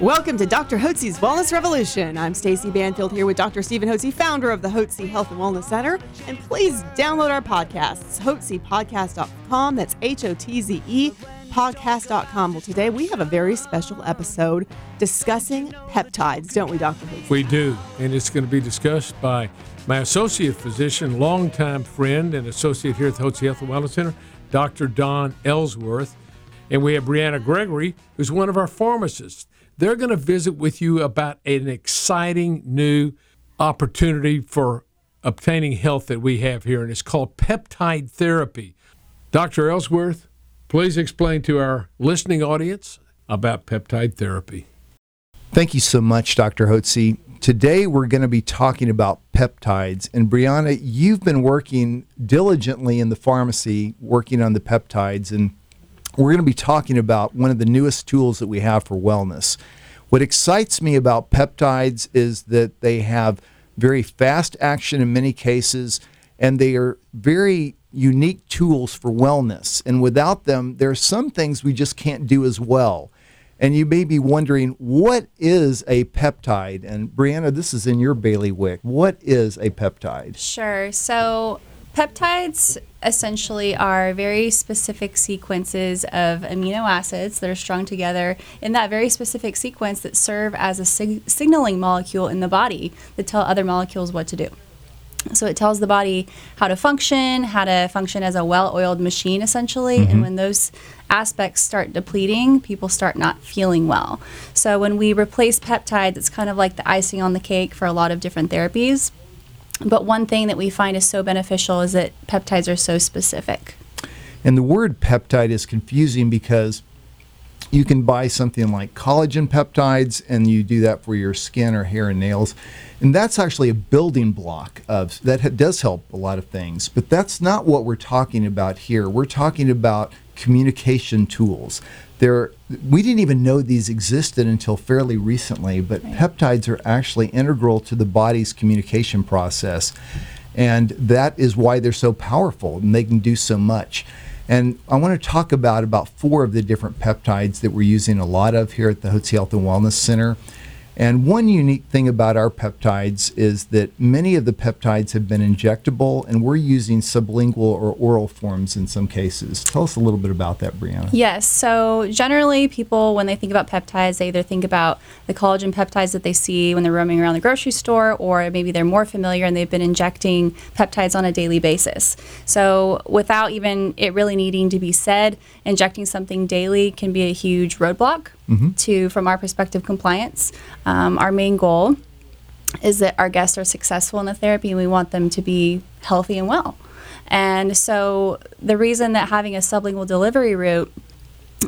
Welcome to Dr. Hotze's Wellness Revolution. I'm Stacy Banfield here with Dr. Stephen Hotze, founder of the Hotze Health and Wellness Center. And please download our podcasts, hotzepodcast.com. That's H O T Z E podcast.com. Well, today we have a very special episode discussing peptides, don't we, Dr. Hotze? We do, and it's going to be discussed by my associate physician, longtime friend, and associate here at the Hotze Health and Wellness Center, Dr. Don Ellsworth. And we have Bryana Gregory, who's one of our pharmacists. They're going to visit with you about an exciting new opportunity for obtaining health that we have here, and it's called peptide therapy. Dr. Ellsworth, please explain to our listening audience about peptide therapy. Thank you so much, Dr. Hotze. Today we're going to be talking about peptides. And Bryana, you've been working diligently in the pharmacy working on the peptides. And we're going to be talking about one of the newest tools that we have for wellness. What excites me about peptides is that they have very fast action in many cases, and they are very unique tools for wellness. And without them, there are some things we just can't do as well. And you may be wondering, what is a peptide? And Bryana, this is in your bailiwick. What is a peptide? Sure. So, Peptides essentially are very specific sequences of amino acids that are strung together in that very specific sequence that serve as a sig- signaling molecule in the body that tell other molecules what to do. So it tells the body how to function, how to function as a well oiled machine, essentially. Mm-hmm. And when those aspects start depleting, people start not feeling well. So when we replace peptides, it's kind of like the icing on the cake for a lot of different therapies. But one thing that we find is so beneficial is that peptides are so specific. And the word peptide is confusing because you can buy something like collagen peptides and you do that for your skin or hair and nails. And that's actually a building block of that does help a lot of things, but that's not what we're talking about here. We're talking about communication tools. There, we didn't even know these existed until fairly recently, but right. peptides are actually integral to the body's communication process. And that is why they're so powerful and they can do so much. And I want to talk about about four of the different peptides that we're using a lot of here at the Hotze Health and Wellness Center. And one unique thing about our peptides is that many of the peptides have been injectable, and we're using sublingual or oral forms in some cases. Tell us a little bit about that, Bryana. Yes. So, generally, people, when they think about peptides, they either think about the collagen peptides that they see when they're roaming around the grocery store, or maybe they're more familiar and they've been injecting peptides on a daily basis. So, without even it really needing to be said, injecting something daily can be a huge roadblock mm-hmm. to, from our perspective, compliance. Um, our main goal is that our guests are successful in the therapy and we want them to be healthy and well. And so the reason that having a sublingual delivery route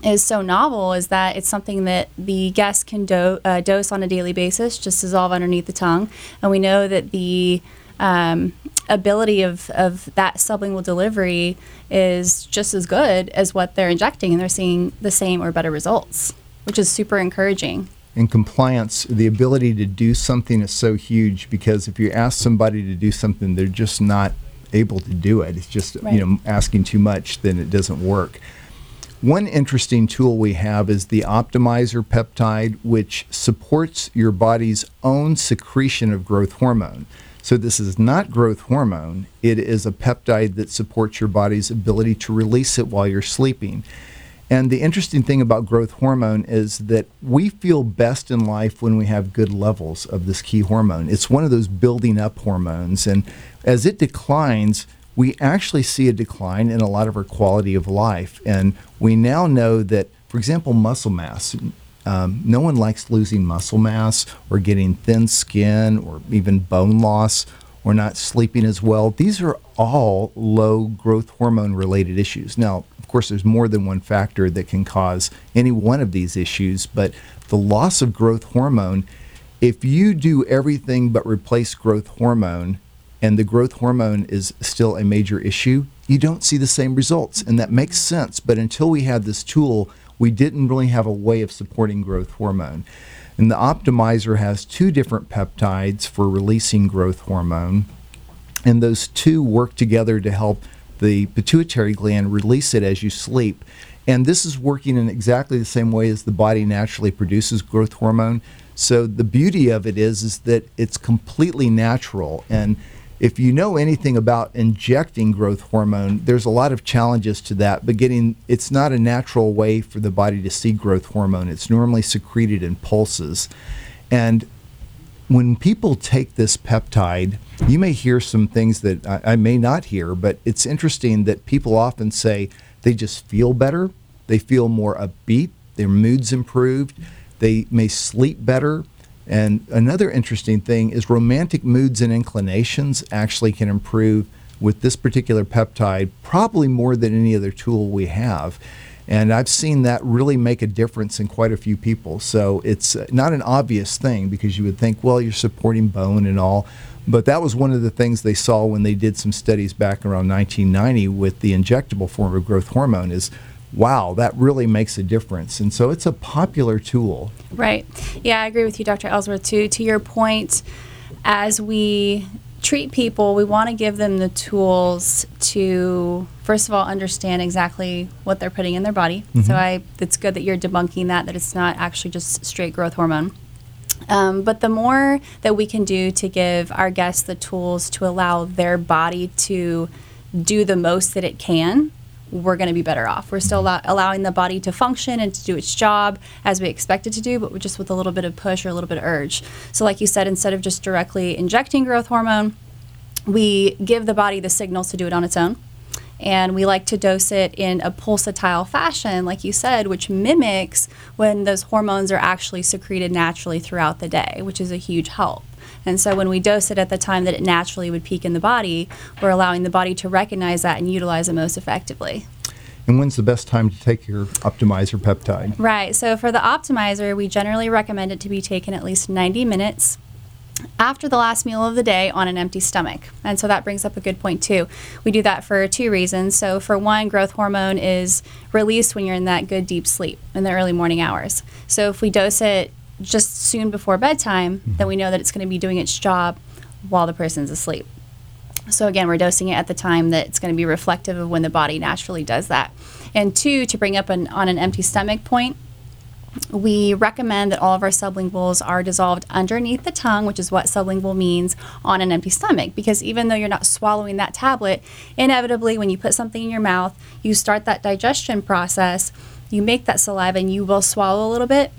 is so novel is that it's something that the guest can do- uh, dose on a daily basis, just dissolve underneath the tongue. And we know that the um, ability of, of that sublingual delivery is just as good as what they're injecting, and they're seeing the same or better results which is super encouraging. In compliance, the ability to do something is so huge because if you ask somebody to do something, they're just not able to do it. It's just right. you know asking too much, then it doesn't work. One interesting tool we have is the optimizer peptide, which supports your body's own secretion of growth hormone. So, this is not growth hormone, it is a peptide that supports your body's ability to release it while you're sleeping. And the interesting thing about growth hormone is that we feel best in life when we have good levels of this key hormone. It's one of those building up hormones. And as it declines, we actually see a decline in a lot of our quality of life. And we now know that, for example, muscle mass. Um, no one likes losing muscle mass or getting thin skin or even bone loss or not sleeping as well. These are all low growth hormone related issues. Now, of course, there's more than one factor that can cause any one of these issues, but the loss of growth hormone if you do everything but replace growth hormone and the growth hormone is still a major issue, you don't see the same results. And that makes sense. But until we had this tool, we didn't really have a way of supporting growth hormone. And the optimizer has two different peptides for releasing growth hormone. And those two work together to help the pituitary gland release it as you sleep. And this is working in exactly the same way as the body naturally produces growth hormone. So the beauty of it is is that it's completely natural and if you know anything about injecting growth hormone, there's a lot of challenges to that, but getting it's not a natural way for the body to see growth hormone. It's normally secreted in pulses. And when people take this peptide, you may hear some things that I, I, may not hear, but it's interesting that people often say they just feel better, they feel more upbeat, their mood's improved, they may sleep better. And another interesting thing is romantic moods and inclinations actually can improve with this particular peptide, probably more than any other tool we have. And I've seen that really make a difference in quite a few people. So it's uh, not an obvious thing because you would think, well, you're supporting bone and all. But that was one of the things they saw when they did some studies back around 1990 with the injectable form of growth hormone is wow, that really makes a difference. And so it's a popular tool. Right. Yeah, I agree with you, Dr. Ellsworth, too. To your point, as we treat people, we want to give them the tools to, first of all, understand exactly what they're putting in their body. Mm-hmm. So I, it's good that you're debunking that, that it's not actually just straight growth hormone. Um, but the more that we can do to give our guests the tools to allow their body to do the most that it can, we're going to be better off. We're still allow- allowing the body to function and to do its job as we expect it to do, but just with a little bit of push or a little bit of urge. So, like you said, instead of just directly injecting growth hormone, we give the body the signals to do it on its own. And we like to dose it in a pulsatile fashion, like you said, which mimics when those hormones are actually secreted naturally throughout the day, which is a huge help. And so when we dose it at the time that it naturally would peak in the body, we're allowing the body to recognize that and utilize it most effectively. And when's the best time to take your optimizer peptide? Right. So for the optimizer, we generally recommend it to be taken at least 90 minutes after the last meal of the day on an empty stomach. And so that brings up a good point too. We do that for two reasons. So for one, growth hormone is released when you're in that good deep sleep in the early morning hours. So if we dose it just soon before bedtime, mm-hmm. then we know that it's going to be doing its job while the person's asleep. So again, we're dosing it at the time that it's going to be reflective of when the body naturally does that. And two, to bring up an, on an empty stomach point, we recommend that all of our sublinguals are dissolved underneath the tongue, which is what sublingual means on an empty stomach. Because even though you're not swallowing that tablet, inevitably, when you put something in your mouth, you start that digestion process, you make that saliva, and you will swallow a little bit.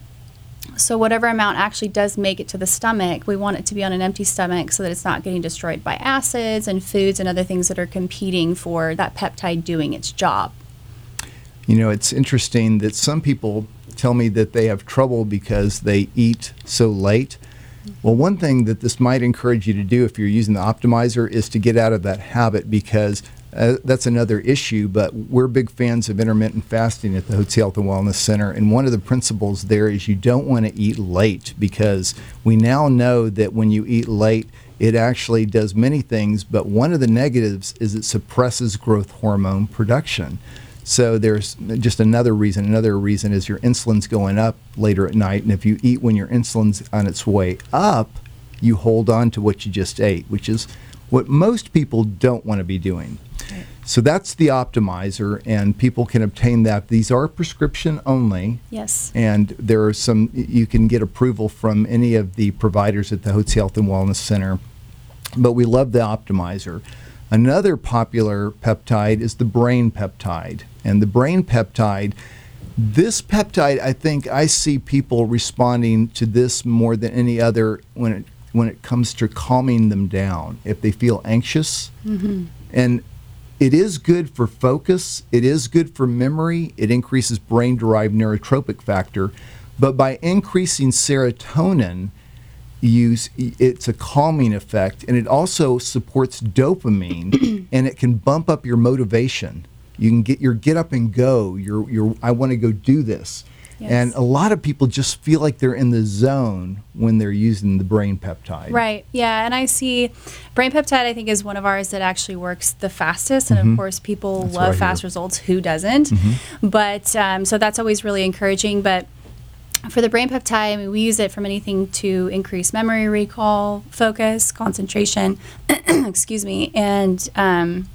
So, whatever amount actually does make it to the stomach, we want it to be on an empty stomach so that it's not getting destroyed by acids and foods and other things that are competing for that peptide doing its job. You know, it's interesting that some people tell me that they have trouble because they eat so late. Well, one thing that this might encourage you to do if you're using the optimizer is to get out of that habit because uh, that's another issue, but we're big fans of intermittent fasting at the Hotze Health and Wellness Center. And one of the principles there is you don't want to eat late because we now know that when you eat late, it actually does many things, but one of the negatives is it suppresses growth hormone production. So there's just another reason. Another reason is your insulin's going up later at night, and if you eat when your insulin's on its way up, you hold on to what you just ate, which is what most people don't want to be doing. So that's the optimizer, and people can obtain that. These are prescription only. Yes. And there are some, you can get approval from any of the providers at the Hotze Health and Wellness Center. But we love the optimizer. Another popular peptide is the brain peptide. And the brain peptide, this peptide, I think I see people responding to this more than any other when it when it comes to calming them down if they feel anxious. Mm-hmm. And it is good for focus, it is good for memory, it increases brain derived neurotrophic factor. But by increasing serotonin, use it's a calming effect and it also supports dopamine and it can bump up your motivation you can get your get up and go your your I want to go do this Yes. And a lot of people just feel like they're in the zone when they're using the brain peptide. Right. Yeah. And I see brain peptide, I think, is one of ours that actually works the fastest. And of course, people That's love fast results. Who doesn't? But um, so that's always really encouraging. But for the brain peptide, I mean, we use it from anything to increase memory recall, focus, concentration, excuse me, and um,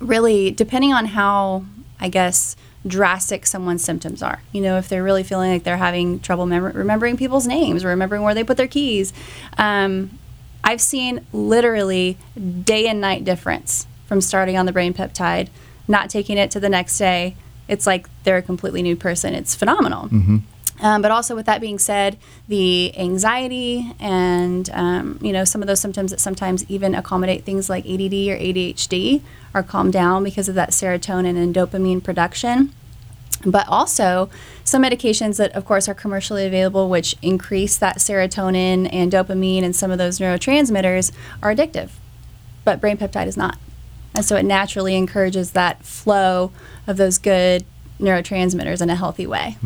really depending on how, I guess, drastic someone's symptoms are. You know, if they're really feeling like they're having trouble mem- remembering people's names or remembering where they put their keys. Um, I've seen literally day and night difference from starting on the brain peptide, not taking it to the next day. It's like they're a completely new person. It's phenomenal. Um, but also, with that being said, the anxiety and um, you know some of those symptoms that sometimes even accommodate things like ADD or ADHD are calmed down because of that serotonin and dopamine production. But also, some medications that, of course, are commercially available, which increase that serotonin and dopamine and some of those neurotransmitters, are addictive. But brain peptide is not. And so it naturally encourages that flow of those good neurotransmitters in a healthy way.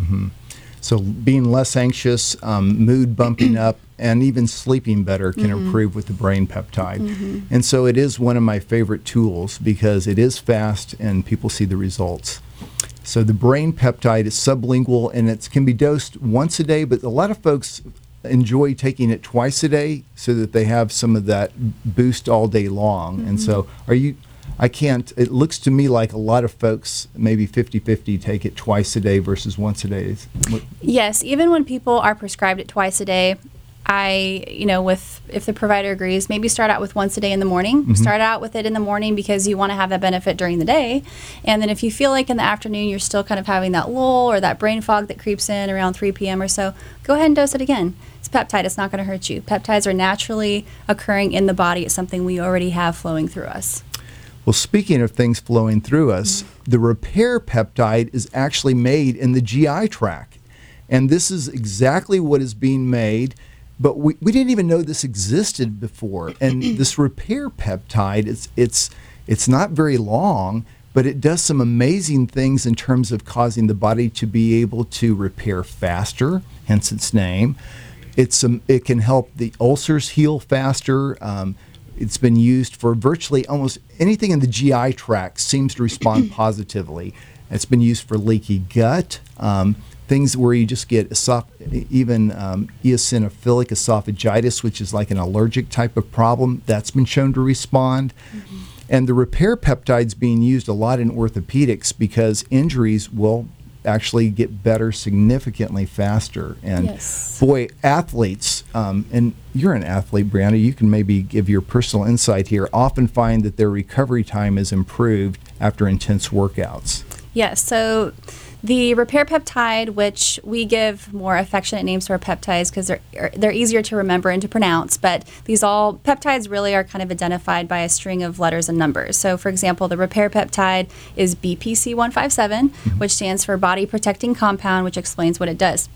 So being less anxious, um, mood bumping up, and even sleeping better can mm-hmm. improve with the brain peptide. Mm-hmm. And so it is one of my favorite tools because it is fast and people see the results. So the brain peptide is sublingual and it can be dosed once a day, but a lot of folks enjoy taking it twice a day so that they have some of that boost all day long. And so mm-hmm. are you I can't it looks to me like a lot of folks maybe 50-50 take it twice a day versus once a day. Yes, even when people are prescribed it twice a day, I, you know, with if the provider agrees, maybe start out with once a day in the morning. Mm-hmm. Start out with it in the morning because you want to have that benefit during the day. And then if you feel like in the afternoon you're still kind of having that lull or that brain fog that creeps in around 3 p.m. or so, go ahead and dose it again. It's peptide, it's not going to hurt you. Peptides are naturally occurring in the body. It's something we already have flowing through us. Well, speaking of things flowing through us, the repair peptide is actually made in the GI tract. And this is exactly what is being made, but we, we didn't even know this existed before. And this repair peptide, it's, it's, it's not very long, but it does some amazing things in terms of causing the body to be able to repair faster, hence its name. It's um, it can help the ulcers heal faster. Um, it's been used for virtually almost anything in the GI tract seems to respond positively. It's been used for leaky gut, um, things where you just get esoph- even um, eosinophilic esophagitis, which is like an allergic type of problem. That's been shown to respond. And the repair peptides being used a lot in orthopedics because injuries will actually get better significantly faster. And Yes. boy, athletes, um, and you're an athlete, Bryana, you can maybe give your personal insight here, often find that their recovery time is improved after intense workouts. Yes. So the repair peptide, which we give more affectionate names to our peptides because they're er, they're easier to remember and to pronounce. But these all peptides really are kind of identified by a string of letters and numbers. So, for example, the repair peptide is BPC157, which stands for Body Protecting Compound, which explains what it does.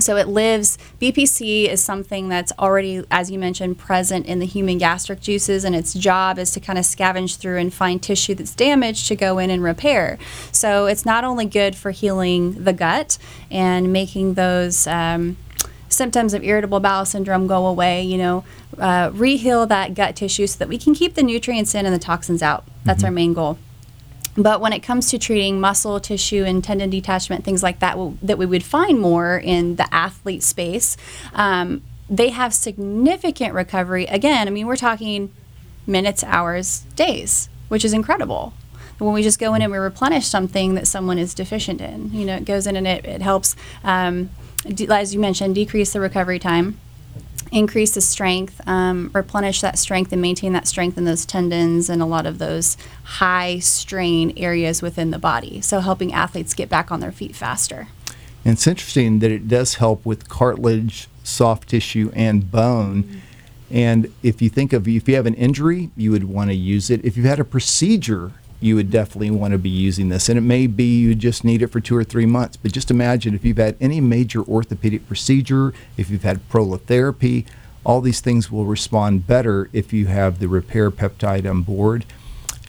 So it lives, BPC is something that's already, as you mentioned, present in the human gastric juices, and its job is to kind of scavenge through and find tissue that's damaged to go in and repair. So it's not only good for healing the gut and making those. Um, symptoms of irritable bowel syndrome go away, you know, uh, reheal that gut tissue so that we can keep the nutrients in and the toxins out. That's our main goal. But when it comes to treating muscle tissue and tendon detachment, things like that, that we would find more in the athlete space, um, they have significant recovery. Again, I mean, we're talking minutes, hours, days, which is incredible. When we just go in and we replenish something that someone is deficient in, you know, it goes in and it, it helps, um, de- as you mentioned, decrease the recovery time increase the strength, um, replenish that strength, and maintain that strength in those tendons and a lot of those high strain areas within the body. So, helping athletes get back on their feet faster. And it's interesting that it does help with cartilage, soft tissue, and bone. And if you think of if you have an injury, you would want to use it. If you've had a procedure, you would definitely want to be using this. And it may be you just need it for two or three months. But just imagine if you've had any major orthopedic procedure, if you've had prolotherapy, all these things will respond better if you have the repair peptide on board.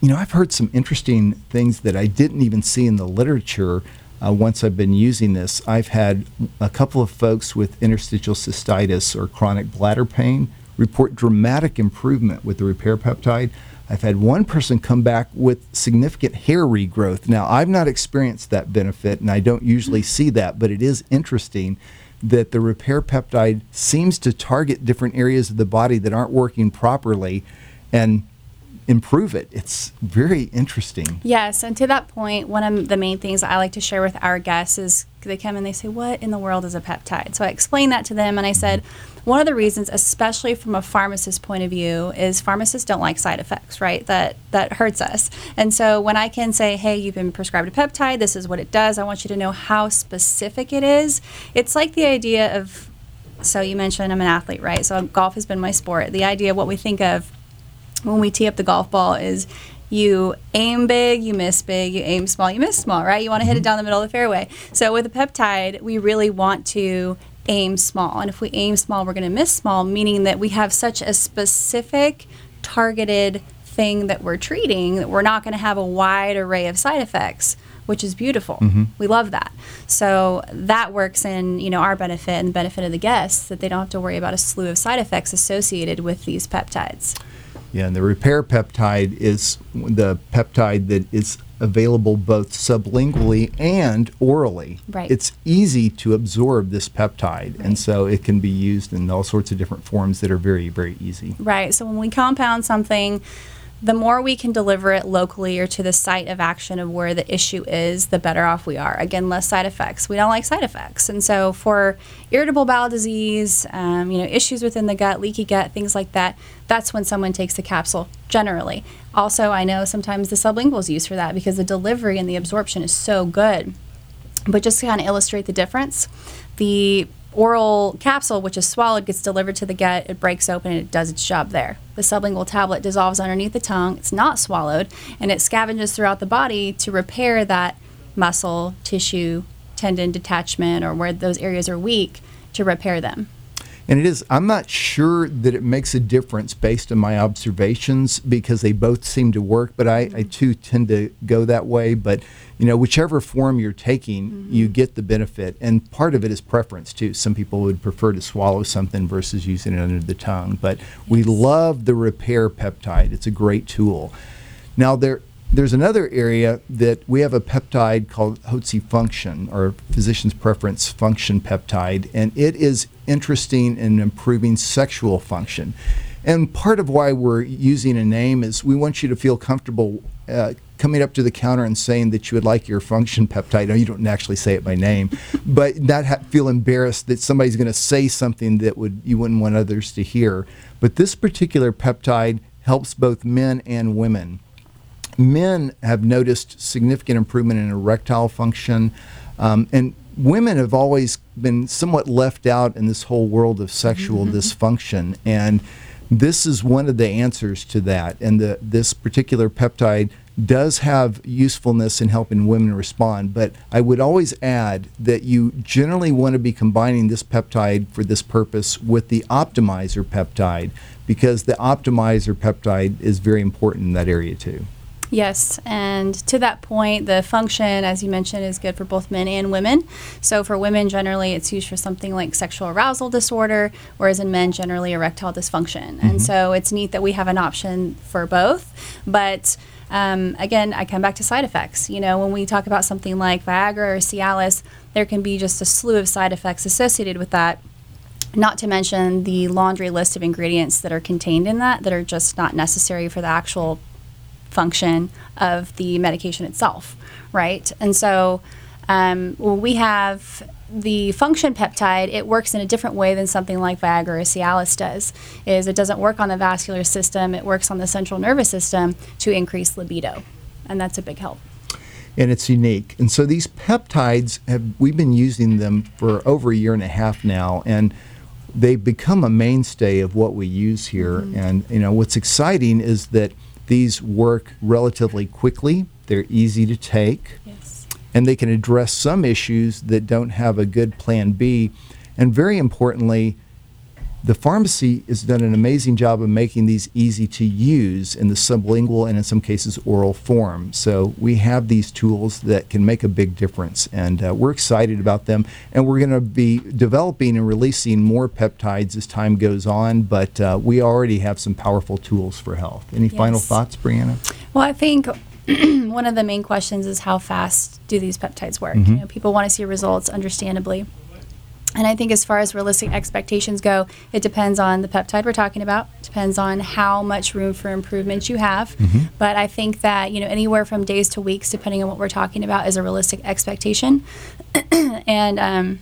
You know, I've heard some interesting things that I didn't even see in the literature. uh, once I've been using this, I've had a couple of folks with interstitial cystitis or chronic bladder pain report dramatic improvement with the repair peptide. I've had one person come back with significant hair regrowth. Now, I've not experienced that benefit, and I don't usually hmm. see that, but it is interesting that the repair peptide seems to target different areas of the body that aren't working properly and improve it. It's very interesting. Yes, and to that point, one of the main things I like to share with our guests is they come and they say, What in the world is a peptide? So I explained that to them and I mm-hmm. said, one of the reasons, especially from a pharmacist's point of view, is pharmacists don't like side effects, right? That that hurts us. And so when I can say, "Hey, you've been prescribed a peptide. This is what it does. I want you to know how specific it is." It's like the idea of so you mentioned I'm an athlete, right? So golf has been my sport. The idea of what we think of when we tee up the golf ball is you aim big, you miss big, you aim small, you miss small, right? You want to hit it down the middle of the fairway. So with a peptide, we really want to aim small. And if we aim small, we're going to miss small, meaning that we have such a specific, targeted thing that we're treating that we're not going to have a wide array of side effects which is beautiful. Mm-hmm. We love that. So that works in you know our benefit and the benefit of the guests that they don't have to worry about a slew of side effects associated with these peptides. Yeah, and the repair peptide is the peptide that is available both sublingually and orally. Right. It's easy to absorb this peptide, right. and so it can be used in all sorts of different forms that are very, very easy. Right. So when we compound something, the more we can deliver it locally or to the site of action of where the issue is, the better off we are. Again, less side effects. We don't like side effects, and so for irritable bowel disease, um, you know, issues within the gut, leaky gut, things like that, that's when someone takes the capsule generally. Also, I know sometimes the sublingual is used for that because the delivery and the absorption is so good. But just to kind of illustrate the difference, the oral capsule, which is swallowed, gets delivered to the gut, it breaks open, and it does its job there. The sublingual tablet dissolves underneath the tongue, it's not swallowed, and it scavenges throughout the body to repair that muscle, tissue, tendon detachment, or where those areas are weak to repair them. And it is, I'm not sure that it makes a difference based on my observations because they both seem to work, but I, I too tend to go that way. But, you know, whichever form you're taking, mm-hmm. you get the benefit. And part of it is preference too. Some people would prefer to swallow something versus using it under the tongue. But we love the repair peptide, it's a great tool. Now, there, there's another area that we have a peptide called Hotze function or physician's preference function peptide, and it is interesting in improving sexual function. And part of why we're using a name is we want you to feel comfortable uh, coming up to the counter and saying that you would like your function peptide. No, you don't actually say it by name, but not ha- feel embarrassed that somebody's going to say something that would you wouldn't want others to hear. But this particular peptide helps both men and women men have noticed significant improvement in erectile function, um, and women have always been somewhat left out in this whole world of sexual mm-hmm. dysfunction. And this is one of the answers to that. And the, this particular peptide does have usefulness in helping women respond, but I would always add that you generally want to be combining this peptide for this purpose with the optimizer peptide because the optimizer peptide is very important in that area too. Yes, and to that point, the function, as you mentioned, is good for both men and women. So for women, generally, it's used for something like sexual arousal disorder, whereas in men, generally erectile dysfunction. Mm-hmm. And so it's neat that we have an option for both. But um, again, I come back to side effects. You know, when we talk about something like Viagra or Cialis, there can be just a slew of side effects associated with that not to mention the laundry list of ingredients that are contained in that that are just not necessary for the actual function of the medication itself, right? And so um, when we have the function peptide, it works in a different way than something like Viagra or Cialis does. Is it doesn't work on the vascular system; it works on the central nervous system to increase libido, and that's a big help. And it's unique. And so these peptides have we've been using them for over a year and a half now, and they've become a mainstay of what we use here. Mm-hmm. And you know what's exciting is that these work relatively quickly, they're easy to take, yes. and they can address some issues that don't have a good plan B. And very importantly, the pharmacy has done an amazing job of making these easy to use in the sublingual and in some cases oral form. So we have these tools that can make a big difference, and uh, we're excited about them. And we're going to be developing and releasing more peptides as time goes on, but uh, we already have some powerful tools for health. Any final thoughts, Bryana? Well, I think one of the main questions is how fast do these peptides work? You know, people want to see results, understandably. And I think as far as realistic expectations go, it depends on the peptide we're talking about, depends on how much room for improvement you have. But I think that, you know, anywhere from days to weeks, depending on what we're talking about, is a realistic expectation. and um,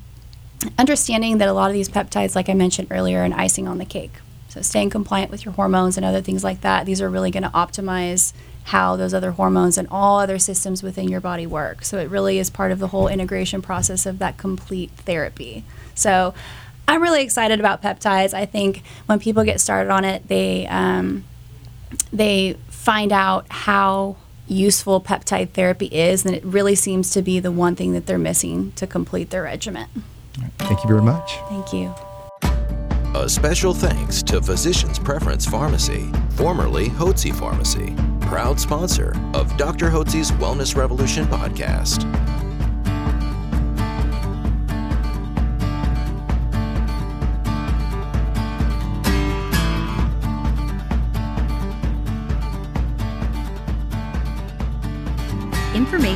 understanding that a lot of these peptides, like I mentioned earlier, are an icing on the cake. So staying compliant with your hormones and other things like that, these are really going to optimize how those other hormones and all other systems within your body work. So it really is part of the whole integration process of that complete therapy. So I'm really excited about peptides. I think when people get started on it, they um, they find out how useful peptide therapy is, and it really seems to be the one thing that they're missing to complete their regimen. Thank you very much. Thank you. A special thanks to Physicians Preference Pharmacy, formerly Hotze Pharmacy, proud sponsor of Dr. Hotze's Wellness Revolution podcast.